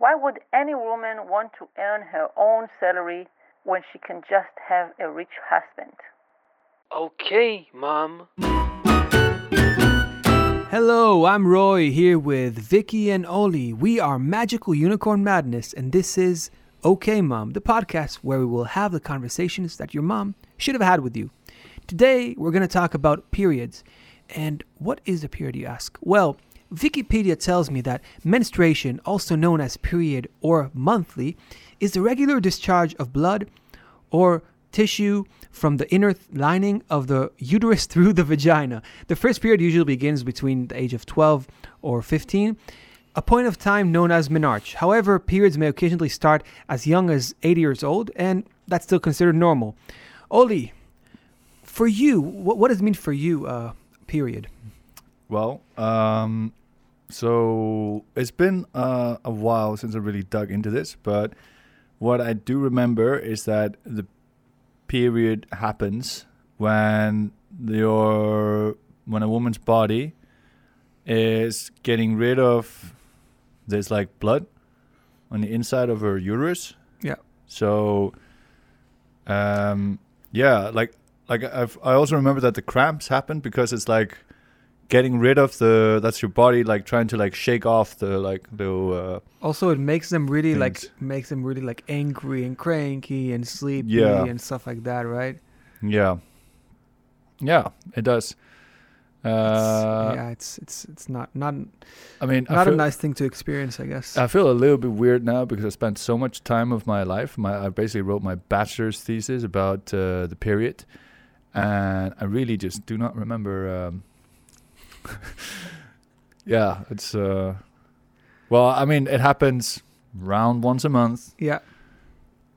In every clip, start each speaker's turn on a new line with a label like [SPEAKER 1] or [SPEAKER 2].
[SPEAKER 1] Why would any woman want to earn her own salary when she can just have a rich husband?
[SPEAKER 2] Okay, Mom.
[SPEAKER 3] Hello, I'm Roy here with Vicky and Oli. We are Magical Unicorn Madness, and this is Okay Mom, the podcast where we will have the conversations that your mom should have had with you. Today, we're going to talk about periods. And what is a period, you ask? Well, Wikipedia tells me that menstruation, also known as period or monthly, is the regular discharge of blood or tissue from the inner lining of the uterus through the vagina. The first period usually begins between the age of 12 or 15, a point of time known as menarche. However, periods may occasionally start as young as 80 years old, and that's still considered normal. Oli, for you, what, what does it mean for you, uh, period?
[SPEAKER 4] Well, um, so it's been uh, a while since I really dug into this, but what I do remember is that the period happens when your when a woman's body is getting rid of this like blood on the inside of her uterus.
[SPEAKER 3] Yeah.
[SPEAKER 4] So, um, yeah, like like I've, I also remember that the cramps happen because it's like getting rid of the that's your body like trying to like shake off the like the uh,
[SPEAKER 3] Also, it makes them really like makes them really like angry and cranky and sleepy
[SPEAKER 4] Yeah.
[SPEAKER 3] and stuff like that, right?
[SPEAKER 4] yeah yeah it does uh
[SPEAKER 3] yeah, it's it's it's not not
[SPEAKER 4] I mean I
[SPEAKER 3] not a nice thing to experience, I guess.
[SPEAKER 4] I feel a little bit weird now because I spent so much time of my life my I basically wrote my bachelor's thesis about uh, the period and I really just do not remember um yeah it's uh well I mean it happens round once a month
[SPEAKER 3] yeah,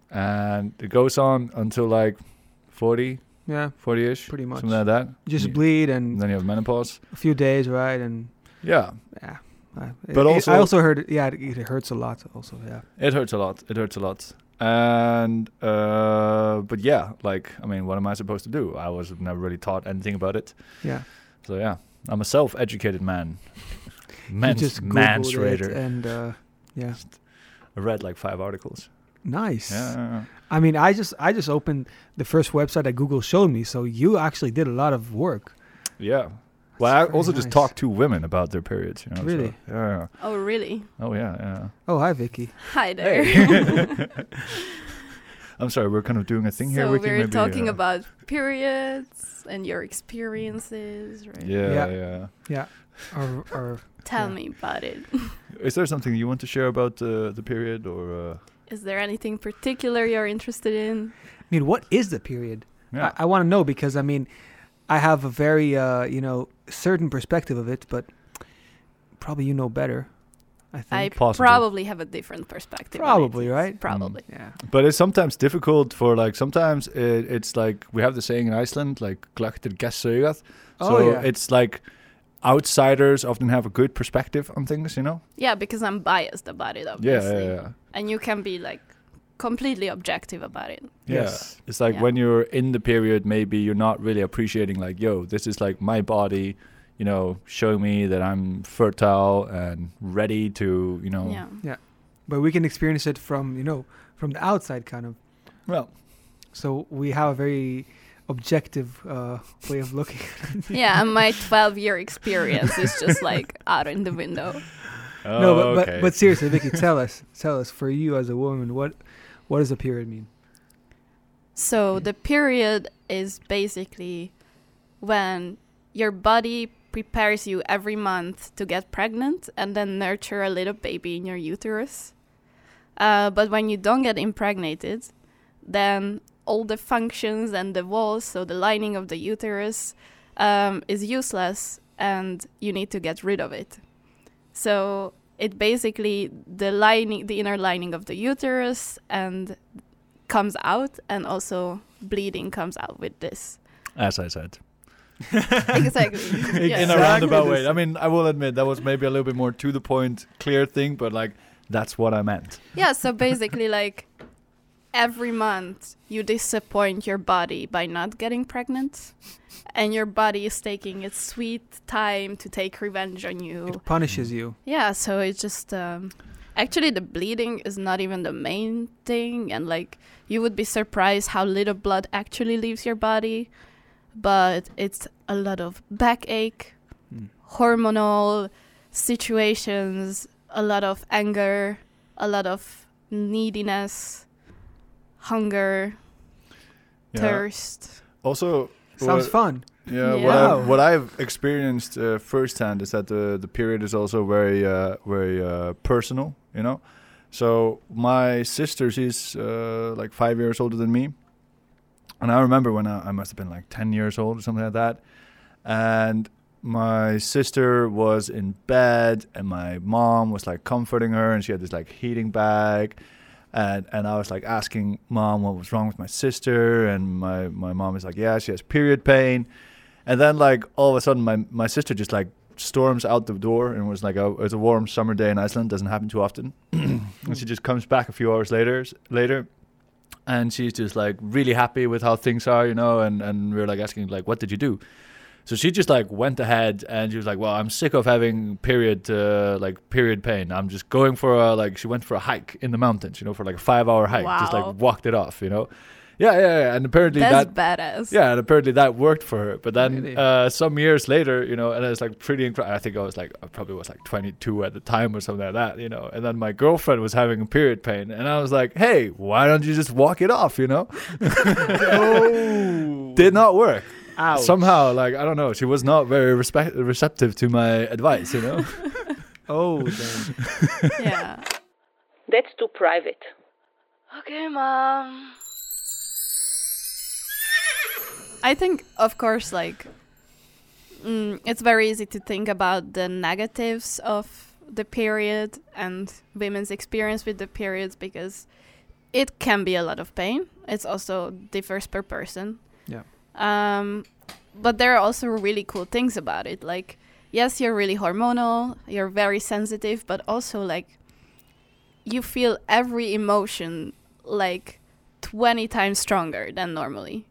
[SPEAKER 4] and it goes on until like 40
[SPEAKER 3] yeah,
[SPEAKER 4] 40ish
[SPEAKER 3] pretty much.
[SPEAKER 4] something like that
[SPEAKER 3] You just
[SPEAKER 4] Yeah.
[SPEAKER 3] bleed
[SPEAKER 4] and
[SPEAKER 3] and
[SPEAKER 4] then you have menopause
[SPEAKER 3] a few days, right? And
[SPEAKER 4] yeah
[SPEAKER 3] yeah. I-
[SPEAKER 4] But
[SPEAKER 3] I-
[SPEAKER 4] also-
[SPEAKER 3] I also heard, yeah, it, it hurts a lot. Also, yeah,
[SPEAKER 4] It hurts a lot. It hurts a lot. And uh but yeah, like I mean, what am I supposed to do? I was never really taught anything about it.
[SPEAKER 3] yeah.
[SPEAKER 4] So yeah, I'm a self-educated man.
[SPEAKER 3] You
[SPEAKER 4] Mans-
[SPEAKER 3] just Googled
[SPEAKER 4] mansrader.
[SPEAKER 3] it and uh, yeah,
[SPEAKER 4] I read like five articles.
[SPEAKER 3] nice.
[SPEAKER 4] Yeah, yeah, yeah.
[SPEAKER 3] I mean, I just I just opened the first website that Google showed me. So you actually did a lot of work.
[SPEAKER 4] yeah. Well,
[SPEAKER 3] That's
[SPEAKER 4] I
[SPEAKER 3] very
[SPEAKER 4] also just talked to women about their periods. You know,
[SPEAKER 3] Really?
[SPEAKER 4] yeah, yeah.
[SPEAKER 5] Oh, really?
[SPEAKER 4] Oh yeah, yeah.
[SPEAKER 3] Oh, hi, Vicky.
[SPEAKER 5] Hi there.
[SPEAKER 4] I'm sorry, we're kind of doing a thing here.
[SPEAKER 5] so
[SPEAKER 4] Vicky,
[SPEAKER 5] we're
[SPEAKER 4] maybe,
[SPEAKER 5] talking
[SPEAKER 4] uh,
[SPEAKER 5] about periods and your experiences, right?
[SPEAKER 4] Yeah,
[SPEAKER 3] Yeah.
[SPEAKER 4] yeah.
[SPEAKER 3] Yeah. Or, or
[SPEAKER 5] Tell
[SPEAKER 3] Yeah.
[SPEAKER 5] me about it.
[SPEAKER 4] Is there something you want to share about uh, the period, or uh,
[SPEAKER 5] Is there anything particular you're interested in?
[SPEAKER 3] I mean, what is the period?
[SPEAKER 4] yeah?
[SPEAKER 3] I, I want to know because I mean, I have a very uh, you know certain perspective of it, but probably you know better. I
[SPEAKER 5] I.
[SPEAKER 4] Possibly.
[SPEAKER 5] probably have a different perspective.
[SPEAKER 3] Probably, right? Mm.
[SPEAKER 5] Probably.
[SPEAKER 3] yeah.
[SPEAKER 4] But it's sometimes difficult for like sometimes it, it's like we have the saying in Iceland like "klöktir gessugat." Oh, so
[SPEAKER 3] oh yeah.
[SPEAKER 4] it's like outsiders often have a good perspective on things, you know.
[SPEAKER 5] Yeah, because I'm biased about it,
[SPEAKER 4] Yeah,
[SPEAKER 5] obviously.
[SPEAKER 4] yeah, yeah.
[SPEAKER 5] And you can be like completely objective about it.
[SPEAKER 4] Yeah.
[SPEAKER 3] Yes.
[SPEAKER 4] It's like
[SPEAKER 5] Yeah.
[SPEAKER 4] when you're in the period, maybe you're not really appreciating like, yo, this is like my body, you know, showing me that I'm fertile and ready to, you know.
[SPEAKER 5] Yeah. Yeah.
[SPEAKER 3] but we can experience it from you know from the outside kind of.
[SPEAKER 4] Well,
[SPEAKER 3] So we have a very objective uh, way of looking.
[SPEAKER 5] Yeah, and my 12 year experience is just like out in the window.
[SPEAKER 3] no, but,
[SPEAKER 4] Oh, okay.
[SPEAKER 3] but but seriously, Vicky, tell us, tell us, for you as a woman, what what does a period mean?
[SPEAKER 5] So the period is basically when your body prepares you every month to get pregnant and then nurture a little baby in your uterus. Uh, but when you don't get impregnated, then all the functions and the walls, so the lining of the uterus, um, is useless and you need to get rid of it. So it basically the lining, the inner lining of the uterus, and comes out, and also bleeding comes out with this.
[SPEAKER 4] as I said.
[SPEAKER 5] exactly.
[SPEAKER 4] in a roundabout way. I mean, I will admit that was maybe a little bit more to the point, clear thing, but like that's what I meant.
[SPEAKER 5] Yeah, so basically, like every month you disappoint your body by not getting pregnant, and your body is taking its sweet time to take revenge on you.
[SPEAKER 3] It punishes you.
[SPEAKER 5] Yeah, so it's just um, Actually, the bleeding is not even the main thing, and like you would be surprised how little blood actually leaves your body, but it's a lot of backache,
[SPEAKER 3] Mm.
[SPEAKER 5] hormonal situations, a lot of anger, a lot of neediness, hunger,
[SPEAKER 4] Yeah.
[SPEAKER 5] thirst.
[SPEAKER 4] Also,
[SPEAKER 3] Sounds
[SPEAKER 4] what-
[SPEAKER 3] fun.
[SPEAKER 4] Yeah,
[SPEAKER 5] Yeah.
[SPEAKER 4] what I
[SPEAKER 3] Wow.
[SPEAKER 4] what I've experienced uh, firsthand is that the the period is also very uh, very uh, personal. You know, so my sister she's uh, like five years older than me, and I remember when I, I must have been like ten years old or something like that, and my sister was in bed and my mom was like comforting her and she had this like heating bag and and I was like asking mom what was wrong with my sister and my my mom is like yeah she has period pain. And then like all of a sudden my my sister just like storms out the door and it was like a it was a warm summer day in Iceland doesn't happen too often. And she just comes back a few hours later later and she's just like really happy with how things are you know and and we are like asking like what did you do so she just like went ahead and she was like, "Well, I'm sick of having period uh, like period pain. I'm just going for a like." She went for a hike in the mountains, you know, for like a five hour hike. Just like walked it off, you know. Yeah, yeah, yeah. And apparently
[SPEAKER 5] That's
[SPEAKER 4] that
[SPEAKER 5] badass.
[SPEAKER 4] yeah, and apparently that worked for her. But then
[SPEAKER 3] Really?
[SPEAKER 4] uh, some years later, you know, and it's like pretty incredible. I think I was like, I probably was like 22 at the time or something like that, you know. And then my girlfriend was having period pain, and I was like, hey, why don't you just walk it off, you know? Oh. Did not work.
[SPEAKER 3] Ouch.
[SPEAKER 4] Somehow, like I don't know, she was not very respect- receptive to my advice, you know.
[SPEAKER 3] Oh, damn.
[SPEAKER 5] yeah.
[SPEAKER 1] That's too private.
[SPEAKER 5] Okay, mom. I think, of course, like mm, it's very easy to think about the negatives of the period and women's experience with the periods because it can be a lot of pain. It's also differs per person.
[SPEAKER 3] Yeah.
[SPEAKER 5] Um, but there are also really cool things about it. Like, yes, you're really hormonal, you're very sensitive, but also like you feel every emotion like 20 times stronger than normally.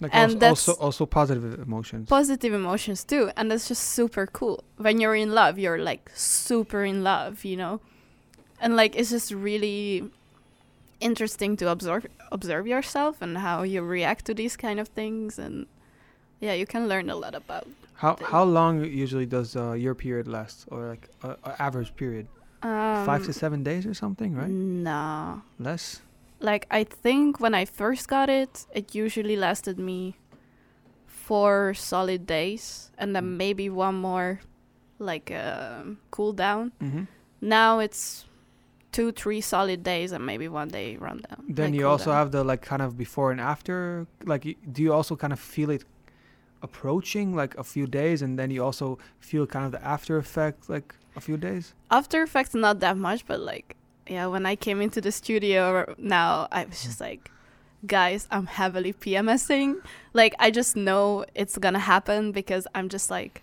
[SPEAKER 3] Like
[SPEAKER 5] And
[SPEAKER 3] also,
[SPEAKER 5] that's-
[SPEAKER 3] also also positive emotions.
[SPEAKER 5] Positive emotions too, and that's just super cool. When you're in love, you're like super in love, you know? And like it's just really interesting to observe observe yourself and how you react to these kind of things and yeah, you can learn a lot about
[SPEAKER 3] how how long usually does uh, your period last, or like a average period?
[SPEAKER 5] um,
[SPEAKER 3] Five to seven days or something, right?
[SPEAKER 5] Nah.
[SPEAKER 3] Less.
[SPEAKER 5] Like I think when I first got it, it usually lasted me four solid days, and then
[SPEAKER 3] Mm.
[SPEAKER 5] maybe one more, like um, cool down.
[SPEAKER 3] Mm-hmm.
[SPEAKER 5] Now it's two, three solid days, and maybe one day rundown.
[SPEAKER 3] Then
[SPEAKER 5] like
[SPEAKER 3] you
[SPEAKER 5] cool
[SPEAKER 3] also
[SPEAKER 5] down.
[SPEAKER 3] have the like kind of before and after. Like, y- do you also kind of feel it approaching like a few days, and then you also feel kind of the after effect like a few days?
[SPEAKER 5] After Effects not that much, but like yeah, when I came into the studio now, I was just like, guys, I'm heavily PMSing. Like I just know it's gonna happen because I'm just like,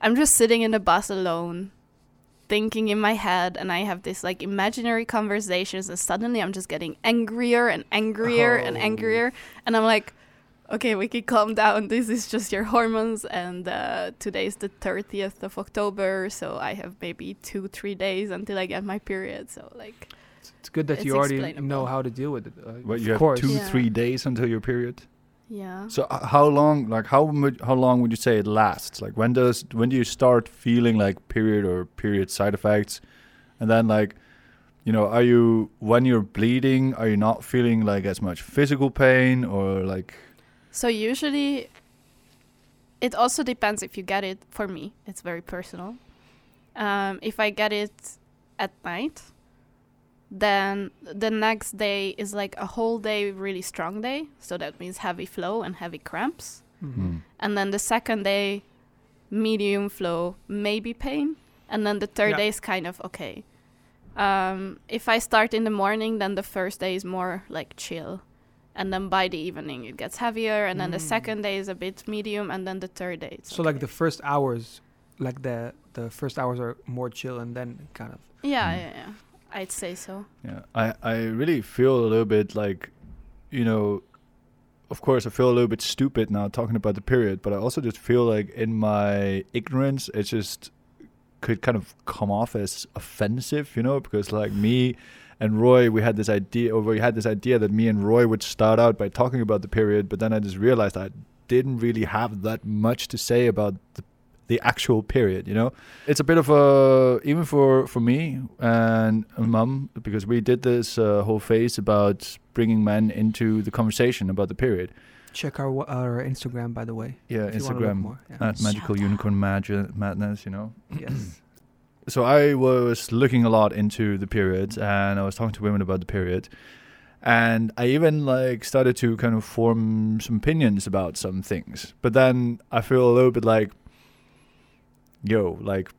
[SPEAKER 5] I'm just sitting in the bus alone, thinking in my head, and I have this like imaginary conversations, and suddenly I'm just getting angrier and angrier and
[SPEAKER 3] Oh.
[SPEAKER 5] angrier, and I'm like. Okay, we can calm down. This is just your hormones, and uh, today's the 30th of October, so I have maybe two, three days until I get my period. So, like,
[SPEAKER 3] It's, it's good that
[SPEAKER 5] It's
[SPEAKER 3] you already know how to deal with it. Uh,
[SPEAKER 4] What
[SPEAKER 3] of
[SPEAKER 4] you have
[SPEAKER 3] course.
[SPEAKER 4] two,
[SPEAKER 5] Yeah.
[SPEAKER 4] three days until your period.
[SPEAKER 5] yeah.
[SPEAKER 4] So uh, how long, like how much, how long would you say it lasts? Like when does, when do you start feeling like period or period side effects? And then like, you know, are you when you're bleeding, are you not feeling like as much physical pain or like?
[SPEAKER 5] So usually, it also depends if you get it. For me, it's very personal. Um, if I get it at night, then the next day is like a whole day really strong day. So that means heavy flow and heavy cramps.
[SPEAKER 3] Mhm.
[SPEAKER 4] Hmm.
[SPEAKER 5] And then the second day, medium flow, maybe pain. And then the third
[SPEAKER 3] Yeah.
[SPEAKER 5] day is kind of okay. Um, if I start in the morning, then the first day is more like chill. And then by the evening, it gets heavier. And then the
[SPEAKER 3] Mm.
[SPEAKER 5] second day is a bit medium. And then the third day. It's
[SPEAKER 3] So like the first hours, like the the first hours are more chill, and then kind of
[SPEAKER 5] Yeah,
[SPEAKER 4] Mm.
[SPEAKER 5] yeah, yeah. I'd say so.
[SPEAKER 4] Yeah, I I really feel a little bit like, you know, of course I feel a little bit stupid now talking about the period, but I also just feel like in my ignorance, it just could kind of come off as offensive, you know, because like me and Roy, we had this idea, or we had this idea that me and Roy would start out by talking about the period, but then I just realized I didn't really have that much to say about the, the actual period, you know. It's a bit of a even for for me and mum because we did this uh, whole phase about bringing men into the conversation about the period.
[SPEAKER 3] Check our our Instagram, by the way.
[SPEAKER 4] Yeah,
[SPEAKER 3] if you wanna look
[SPEAKER 4] Instagram
[SPEAKER 3] more. Yeah.
[SPEAKER 4] at magical unicorn magi- madness, you know.
[SPEAKER 3] yes.
[SPEAKER 4] so I was looking a lot into the period and I was talking to women about the period. And I even like started to kind of form some opinions about some things. But then I feel a little bit like yo, like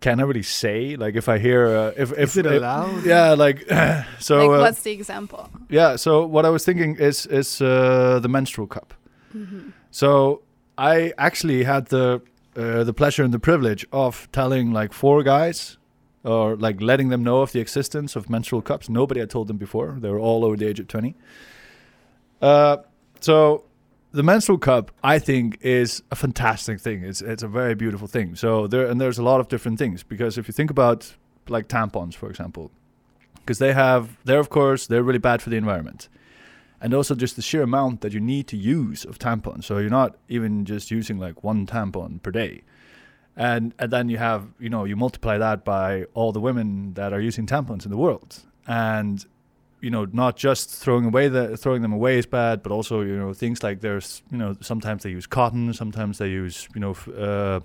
[SPEAKER 4] can I really say like if I hear uh, if if
[SPEAKER 3] Is it
[SPEAKER 4] if-
[SPEAKER 3] allowed?
[SPEAKER 4] yeah, like so
[SPEAKER 5] like,
[SPEAKER 4] uh,
[SPEAKER 5] what's the example?
[SPEAKER 4] yeah, so what I was thinking is is uh, the menstrual cup.
[SPEAKER 5] hmm
[SPEAKER 4] So I actually had the uh, the pleasure and the privilege of telling like four guys, or like letting them know of the existence of menstrual cups. Nobody had told them before. They were all over the age of twenty. Uh, so the menstrual cup, I think, is a fantastic thing. It's it's a very beautiful thing. So there and there's a lot of different things because if you think about like tampons, for example, because they have they're of course they're really bad for the environment and also just the sheer amount that you need to use of tampons. So you're not even just using like one tampon per day. And and then you have, you know, you multiply that by all the women that are using tampons in the world. And you know, not just throwing away the throwing them away is bad, but also, you know, things like there's, you know, sometimes they use cotton, sometimes they use, you know, uh,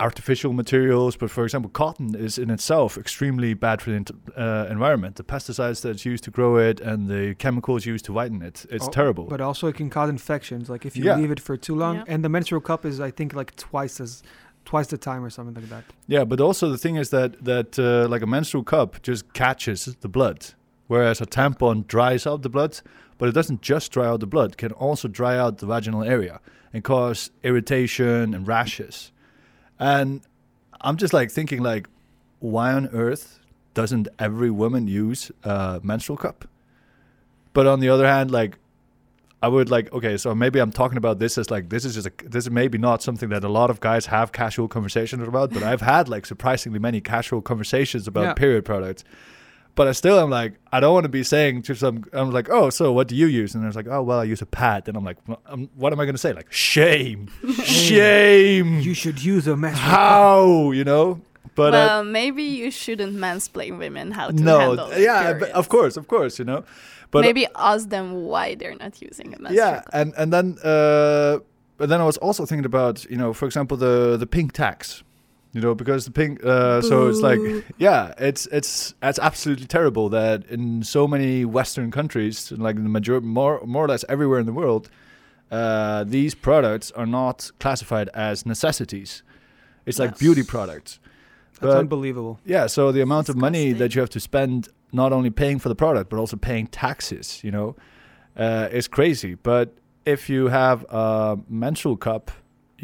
[SPEAKER 4] artificial materials. But for example, cotton is in itself extremely bad for the uh, environment. The pesticides that's used to grow it and the chemicals used to whiten it, it's
[SPEAKER 3] Oh,
[SPEAKER 4] terrible.
[SPEAKER 3] But also it can cause infections. Like if you
[SPEAKER 4] Yeah.
[SPEAKER 3] leave it for too long,
[SPEAKER 5] Yeah.
[SPEAKER 3] and the menstrual cup is, I think, like twice as twice the time or something like that.
[SPEAKER 4] Yeah, but also the thing is that that uh, like a menstrual cup just catches the blood, whereas a tampon dries out the blood, but it doesn't just dry out the blood; it can also dry out the vaginal area and cause irritation and rashes. And I'm just like thinking, like, why on earth doesn't every woman use a menstrual cup? But on the other hand, like. I would like okay, so maybe I'm talking about this as like this is just a this is maybe not something that a lot of guys have casual conversations about, but I've had like surprisingly many casual conversations about
[SPEAKER 3] Yeah.
[SPEAKER 4] period products. But I still am like I don't want to be saying to some I'm like oh so what do you use? And they're like oh well I use a pad. And I'm like well, um, what am I gonna say? Like shame shame.
[SPEAKER 3] You should use a menstrual cup.
[SPEAKER 4] how you know? But uh,
[SPEAKER 5] well, maybe you shouldn't mansplain women how to
[SPEAKER 4] no
[SPEAKER 5] handle their
[SPEAKER 4] yeah but of course of course you know? But
[SPEAKER 5] maybe ask them why they're not using a menstrual
[SPEAKER 4] yeah
[SPEAKER 5] cup.
[SPEAKER 4] and and then uh but then i was also thinking about you know for example the the pink tax you know because the pink uh so it's like yeah it's it's it's absolutely terrible that in so many western countries like the major more more or less everywhere in the world uh these products are not classified as necessities it's like
[SPEAKER 5] Yes.
[SPEAKER 4] beauty products
[SPEAKER 3] That's
[SPEAKER 4] But-
[SPEAKER 3] unbelievable.
[SPEAKER 4] yeah, so the amount of money that you have to spend not only paying for the product but also paying taxes, you know, uh, is crazy. But if you have a menstrual cup,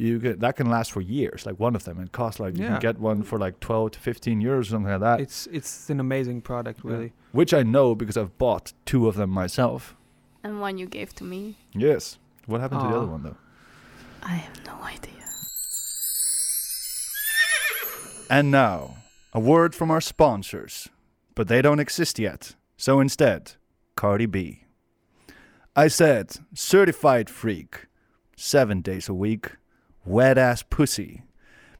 [SPEAKER 4] you get, that can last for years. Like one of them, it costs like you can get one for like twelve to fifteen euros or something like that.
[SPEAKER 3] It's it's an amazing product,
[SPEAKER 4] Yeah.
[SPEAKER 3] really.
[SPEAKER 4] Which I know because I've bought two of them myself.
[SPEAKER 5] And one you gave to me.
[SPEAKER 4] Yes. What happened to the other one though?
[SPEAKER 5] I have no idea.
[SPEAKER 4] And now, a word from our sponsors, but they don't exist yet. So instead, Cardi B. I said, certified freak, seven days a week, wet ass pussy,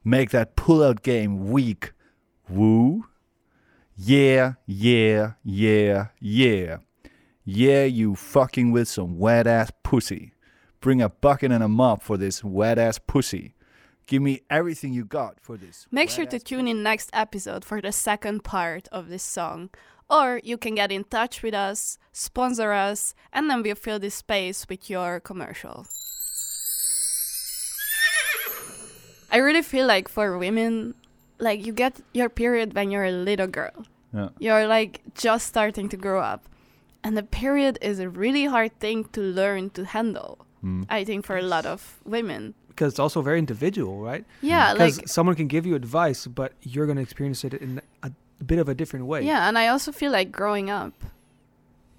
[SPEAKER 4] make that pull out game weak. Woo? Yeah, yeah, yeah, yeah. Yeah, you fucking with some wet ass pussy. Bring a bucket and a mop for this wet ass pussy. Give me everything you got for this.
[SPEAKER 5] Make sure to tune in next episode for the second part of this song. Or you can get in touch with us, sponsor us, and then we'll fill this space with your commercial. I really feel like for women, like you get your period when you're a little girl.
[SPEAKER 4] Yeah.
[SPEAKER 5] You're like just starting to grow up. And the period is a really hard thing to learn to handle,
[SPEAKER 4] Mm.
[SPEAKER 5] I think, for a lot of women.
[SPEAKER 3] Because it's also very individual, right?
[SPEAKER 5] Yeah,
[SPEAKER 3] Because
[SPEAKER 5] like
[SPEAKER 3] someone can give you advice, but you're gonna experience it in a, a bit of a different way.
[SPEAKER 5] Yeah, and I also feel like growing up,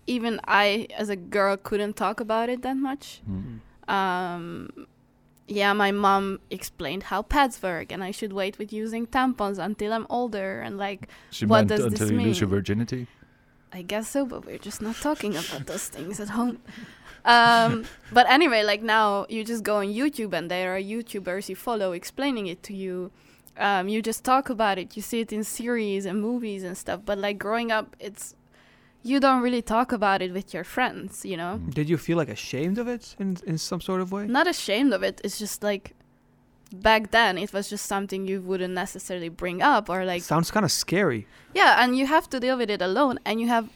[SPEAKER 5] even I as a girl couldn't talk about it that much.
[SPEAKER 4] Mm.
[SPEAKER 5] Um, yeah, my mom explained how pads work, and I should wait with using tampons until I'm older, and like
[SPEAKER 4] She
[SPEAKER 5] What
[SPEAKER 4] meant
[SPEAKER 5] does
[SPEAKER 4] until
[SPEAKER 5] this
[SPEAKER 4] you lose your virginity.
[SPEAKER 5] I guess so, but we're just not talking about those things at home. Um, but anyway, like now you just go on YouTube and there are YouTubers you follow explaining it to you. Um, you just talk about it. You see it in series and movies and stuff. But like growing up, it's you don't really talk about it with your friends. You know,
[SPEAKER 3] Did you feel like ashamed of it in in some sort of way?
[SPEAKER 5] not ashamed of it. It's just like back then it was just something you wouldn't necessarily bring up or like
[SPEAKER 3] Sounds kind of scary.
[SPEAKER 5] Yeah, and you have to deal with it alone, and you have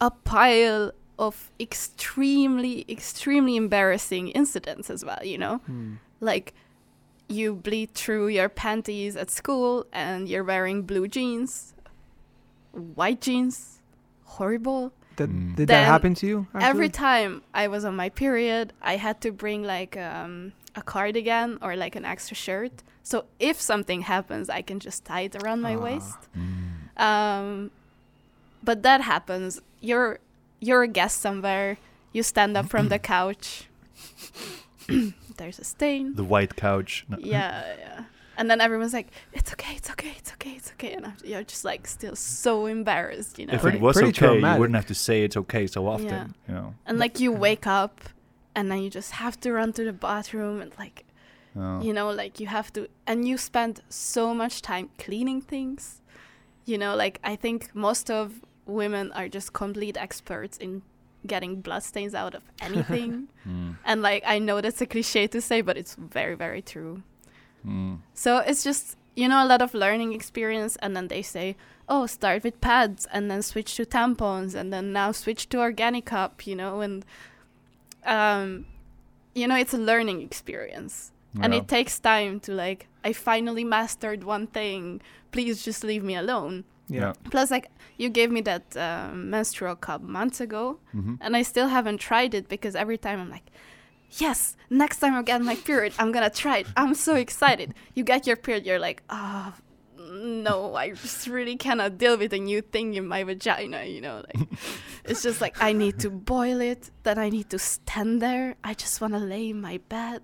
[SPEAKER 5] a pile of extremely, extremely embarrassing incidents as well, you know?
[SPEAKER 3] Hmm.
[SPEAKER 5] Like, you bleed through your panties at school, and you're wearing blue jeans, white jeans. Horrible.
[SPEAKER 3] Did,
[SPEAKER 4] Mm.
[SPEAKER 3] did that happen to you?
[SPEAKER 5] Every time I was on my period, I had to bring like um, a cardigan or like an extra shirt. So if something happens, I can just tie it around my
[SPEAKER 3] Ah.
[SPEAKER 5] waist.
[SPEAKER 4] Mm.
[SPEAKER 5] Um, but that happens. You're you're a guest somewhere. You stand up from the couch. There's a stain.
[SPEAKER 4] The white couch. No.
[SPEAKER 5] Yeah, yeah. And then everyone's like, "It's okay, it's okay, it's okay, it's okay," and I'm- you're just like still so embarrassed, you know.
[SPEAKER 4] If
[SPEAKER 5] like-
[SPEAKER 4] it was
[SPEAKER 3] Pretty
[SPEAKER 4] okay, you wouldn't have to say it's okay so often.
[SPEAKER 5] Yeah.
[SPEAKER 4] You know.
[SPEAKER 5] and like you wake up, and then you just have to run to the bathroom, and like
[SPEAKER 4] Oh.
[SPEAKER 5] you know like you have to and you spend so much time cleaning things you know like i think most of women are just complete experts in getting bloodstains out of anything
[SPEAKER 4] Mm.
[SPEAKER 5] and like i know that's a cliche to say but it's very very true
[SPEAKER 4] Mm.
[SPEAKER 5] so it's just you know a lot of learning experience and then they say oh start with pads and then switch to tampons and then now switch to organic cup you know and um you know it's a learning experience and it takes time to like i finally mastered one thing please just leave me alone
[SPEAKER 3] Yeah.
[SPEAKER 5] plus like you gave me that um, menstrual cup months ago
[SPEAKER 4] Mhm.
[SPEAKER 5] and i still haven't tried it because every time i'm like yes next time i get my period i'm gonna try it. I'm so excited. You get your period you're like oh no i just really cannot deal with a new thing in my vagina you know like it's just like i need to boil it then i need to stand there. I just want to lay in my bed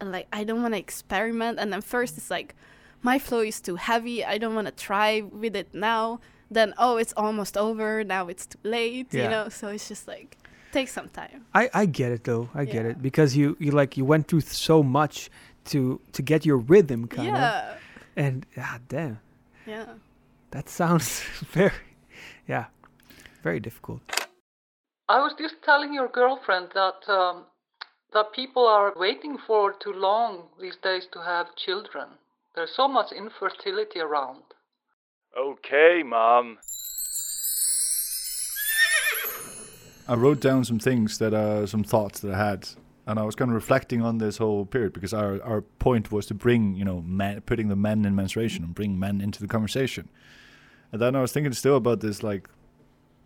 [SPEAKER 5] and like i don't want to experiment. And then first it's like my flow is too heavy i don't want to try with it now. Then oh it's almost over now it's too late
[SPEAKER 3] Yeah.
[SPEAKER 5] you know? So it's just like take some time
[SPEAKER 3] I, I get it though. I get
[SPEAKER 5] Yeah.
[SPEAKER 3] it because you, you like you went through so much to to get your rhythm kind of.
[SPEAKER 5] yeah
[SPEAKER 3] And ah damn.
[SPEAKER 5] yeah
[SPEAKER 3] That sounds very yeah. Very difficult.
[SPEAKER 6] I was just telling your girlfriend that um, that people are waiting for too long these days to have children. There's so much infertility around.
[SPEAKER 4] Okay, mom. I wrote down some things that uh, some thoughts that I had, and I was kind of reflecting on this whole period because our our point was to bring you know men, putting the men in menstruation and bring men into the conversation. And then I was thinking still about this like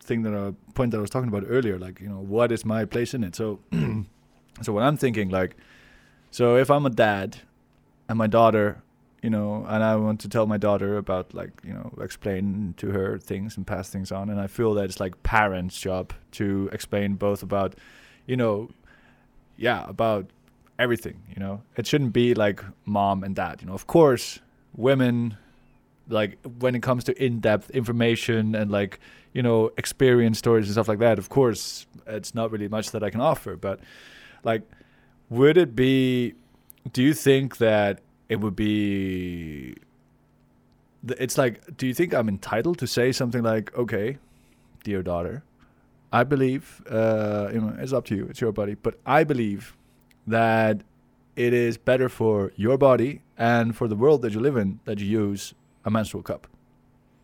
[SPEAKER 4] thing that I point that I was talking about earlier, like you know what is my place in it. So, so what I'm thinking like, so if I'm a dad, and my daughter you know, and I want to tell my daughter about like, you know, explain to her things and pass things on. And I feel that it's like parents' job to explain both about, you know, yeah, about everything, you know. It shouldn't be like mom and dad, you know. Of course, women like when it comes to in-depth information and like, you know, experience stories and stuff like that, of course, it's not really much that I can offer, but like would it be do you think that it would be it's like do you think i'm entitled to say something like okay dear daughter i believe uh you know it's up to you it's your body but i believe that it is better for your body and for the world that you live in that you use a menstrual cup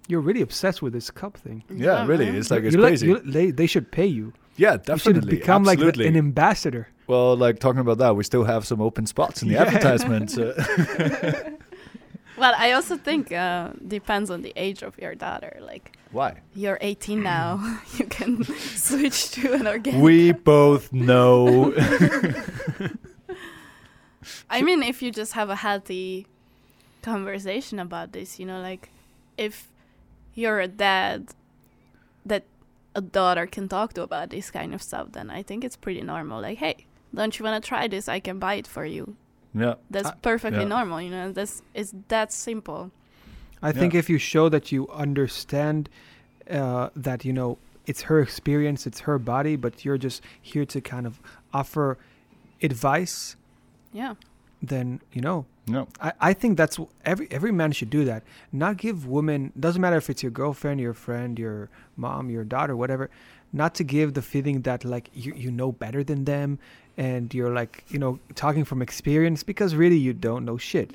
[SPEAKER 3] You're really obsessed with this cup thing.
[SPEAKER 4] yeah, really it's like it's
[SPEAKER 3] you let-
[SPEAKER 4] crazy
[SPEAKER 3] you- they, they should pay you.
[SPEAKER 4] Yeah
[SPEAKER 3] You should
[SPEAKER 4] definitely
[SPEAKER 3] become like the- an ambassador.
[SPEAKER 4] well like talking about that we still have some open spots in the
[SPEAKER 3] Yeah.
[SPEAKER 4] advertisements uh,
[SPEAKER 5] well i also think uh depends on the age of your daughter like
[SPEAKER 4] why
[SPEAKER 5] you're 18 now you can switch to an organic
[SPEAKER 4] we both know
[SPEAKER 5] I mean, if you just have a healthy conversation about this, you know, like if you're a dad that a daughter can talk to about this kind of stuff, then I think it's pretty normal. Like, hey, don't you want to try this? I can buy it for you.
[SPEAKER 4] Yeah.
[SPEAKER 5] That's
[SPEAKER 3] I-
[SPEAKER 5] perfectly
[SPEAKER 4] yeah.
[SPEAKER 5] normal, you know. That's it's that simple.
[SPEAKER 3] I think
[SPEAKER 4] Yeah.
[SPEAKER 3] if you show that you understand uh, that you know it's her experience, it's her body, but you're just here to kind of offer advice,
[SPEAKER 5] Yeah.
[SPEAKER 3] then you know
[SPEAKER 4] No.
[SPEAKER 3] I, I think that's every every man should do that. Not give women doesn't matter if it's your girlfriend, your friend, your mom, your daughter, whatever. Not to give the feeling that like you you know better than them and you're like you know talking from experience because really you don't know shit.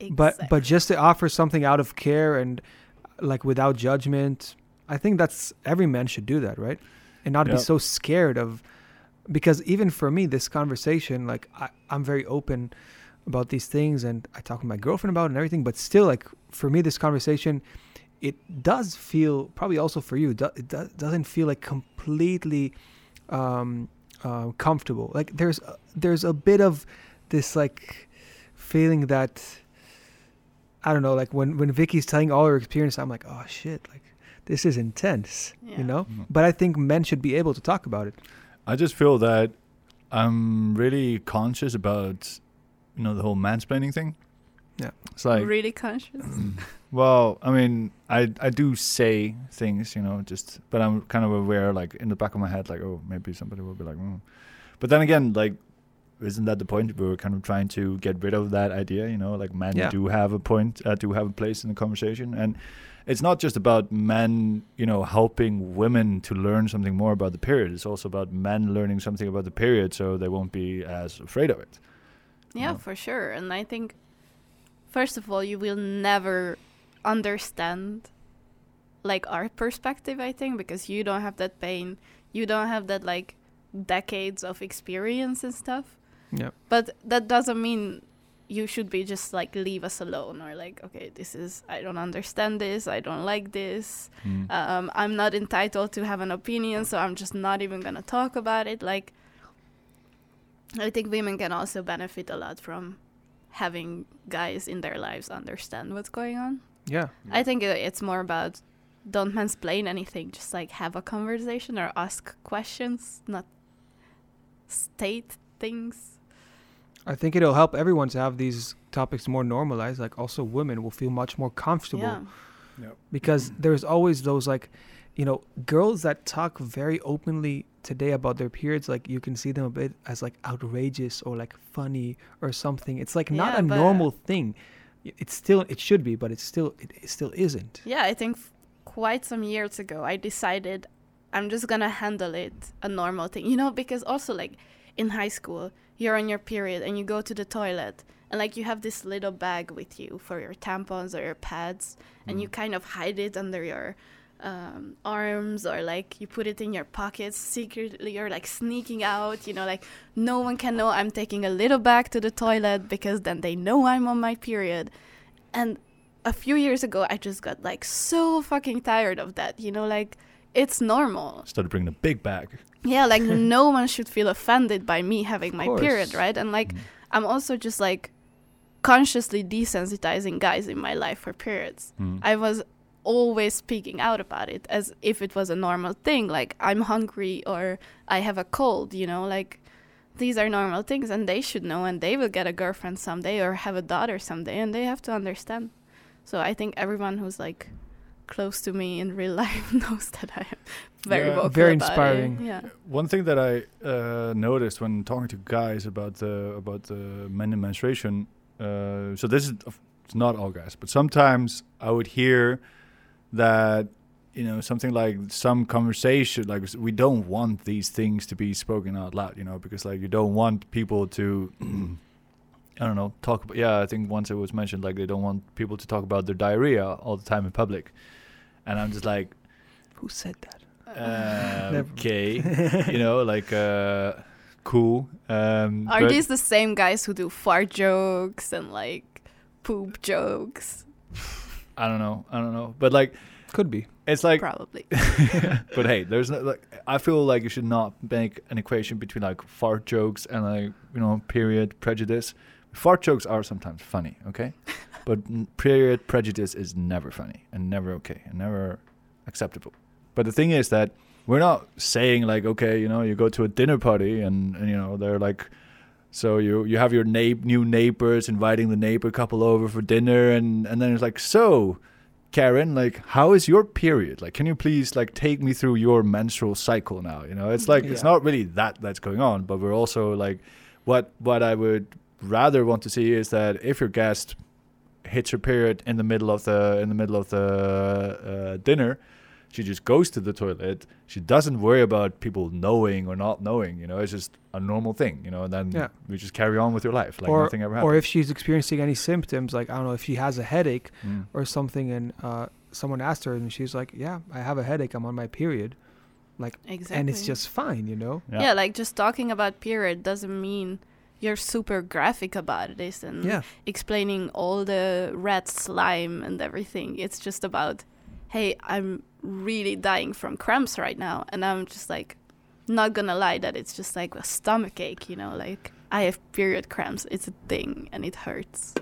[SPEAKER 3] Exactly. But but just to offer something out of care and like without judgment, I think that's every man should do that, right? And not
[SPEAKER 4] Yeah.
[SPEAKER 3] be so scared of because even for me, this conversation, like I, I'm very open about these things and I talk with my girlfriend about it and everything, but still, like for me, this conversation, it does feel probably also for you, do, it do, doesn't feel like completely um, uh, comfortable. Like there's a, there's a bit of this like feeling that I don't know, like when when Vicky's telling all her experience, I'm like, oh shit, like this is intense,
[SPEAKER 5] Yeah.
[SPEAKER 3] you know.
[SPEAKER 4] Mhm.
[SPEAKER 3] But I think men should be able to talk about it.
[SPEAKER 4] I just feel that I'm really conscious about, you know, the whole mansplaining thing.
[SPEAKER 3] Yeah.
[SPEAKER 4] It's like,
[SPEAKER 5] really conscious.
[SPEAKER 4] well, I mean, I I do say things, you know, just, but I'm kind of aware, like in the back of my head, like, oh, maybe somebody will be like, mm. but then again, like, isn't that the point? We're kind of trying to get rid of that idea, you know, like men
[SPEAKER 3] Yeah.
[SPEAKER 4] do have a point, uh, do have a place in the conversation, and it's not just about men, you know, helping women to learn something more about the period. It's also about men learning something about the period, so they won't be as afraid of it.
[SPEAKER 5] Yeah,
[SPEAKER 4] No.
[SPEAKER 5] for sure. And I think, first of all, you will never understand like our perspective, I think, because you don't have that pain. You don't have that like decades of experience and stuff.
[SPEAKER 3] Yeah.
[SPEAKER 5] But that doesn't mean you should be just like leave us alone or like, okay, this is, I don't understand this. I don't like this.
[SPEAKER 4] Mm.
[SPEAKER 5] Um, I'm not entitled to have an opinion, so I'm just not even gonna talk about it. Like, I think women can also benefit a lot from having guys in their lives understand what's going on.
[SPEAKER 3] Yeah.
[SPEAKER 5] I think uh, it's more about don't mansplain anything, just like have a conversation or ask questions, not state things.
[SPEAKER 3] I think it'll help everyone to have these topics more normalized. Like also women will feel much more comfortable
[SPEAKER 5] Yeah.
[SPEAKER 3] because there's always those like, you know, girls that talk very openly today about their periods. Like you can see them a bit as like outrageous or like funny or something. It's like not
[SPEAKER 5] Yeah,
[SPEAKER 3] a normal thing. It's still it should be, but it's still it, it still isn't.
[SPEAKER 5] Yeah, I think f- quite some years ago, I decided I'm just gonna handle it a normal thing, you know, because also like in high school, you're on your period and you go to the toilet and like you have this little bag with you for your tampons or your pads and you mm. kind of hide it under your um, arms or like you put it in your pockets secretly you're like sneaking out you know like no one can know i'm taking a little bag to the toilet because then they know i'm on my period and a few years ago i just got like so fucking tired of that you know like it's normal
[SPEAKER 4] Started bringing a big bag.
[SPEAKER 5] yeah like no one should feel offended by me having my period right and like
[SPEAKER 4] Mm.
[SPEAKER 5] i'm also just like consciously desensitizing guys in my life for periods
[SPEAKER 4] Mm.
[SPEAKER 5] i was always speaking out about it as if it was a normal thing like i'm hungry or i have a cold you know like these are normal things and they should know and they will get a girlfriend someday or have a daughter someday and they have to understand so i think everyone who's like close to me in real life knows that i am very
[SPEAKER 4] Yeah.
[SPEAKER 5] vocal
[SPEAKER 3] Very
[SPEAKER 5] about it.
[SPEAKER 3] inspiring.
[SPEAKER 5] yeah
[SPEAKER 4] One thing that I uh, noticed when talking to guys about the about the men in menstruation. Uh, so this is of- it's not all guys, but sometimes I would hear that you know something like some conversation like we don't want these things to be spoken out loud, you know, because like you don't want people to. I don't know. Talk. About, yeah, I think once it was mentioned like they don't want people to talk about their diarrhea all the time in public, and I'm just like,
[SPEAKER 3] Who said that?
[SPEAKER 4] uh, okay, you know, like uh, cool. Um,
[SPEAKER 5] Are these the same guys who do fart jokes and like poop jokes?
[SPEAKER 4] I don't know, I don't know, but like
[SPEAKER 3] Could be.
[SPEAKER 4] it's like,
[SPEAKER 5] Probably.
[SPEAKER 4] but hey, there's no like. I feel like you should not make an equation between like fart jokes and like you know period prejudice. Fart jokes are sometimes funny, okay, but period prejudice is never funny and never okay and never acceptable. But the thing is that we're not saying like, okay, you know, you go to a dinner party and, and you know they're like, so you you have your na- new neighbors inviting the neighbor couple over for dinner, and and then it's like, so Karen, like, how is your period? Like, can you please like take me through your menstrual cycle now? You know, it's like it's not really that that's going on, but we're also like, what what I would rather want to see is that if your guest hits her period in the middle of the in the middle of the uh, dinner, she just goes to the toilet. She doesn't worry about people knowing or not knowing. You know, it's just a normal thing. You know, and then
[SPEAKER 3] Yeah.
[SPEAKER 4] we just carry on with your life like
[SPEAKER 3] or
[SPEAKER 4] nothing ever happened.
[SPEAKER 3] or if she's experiencing any symptoms, like I don't know if she has a headache
[SPEAKER 4] Mm.
[SPEAKER 3] or something, and uh, someone asked her and she's like, "Yeah, I have a headache. I'm on my period," like,
[SPEAKER 5] Exactly.
[SPEAKER 3] and it's just fine, you know.
[SPEAKER 4] Yeah.
[SPEAKER 5] yeah. like just talking about period doesn't mean you're super graphic about this and
[SPEAKER 3] Yeah,
[SPEAKER 5] explaining all the red slime and everything. It's just about, hey, I'm really dying from cramps right now, and I'm just like, not gonna lie that it's just like a stomach ache, you know, like I have period cramps. It's a thing and it hurts.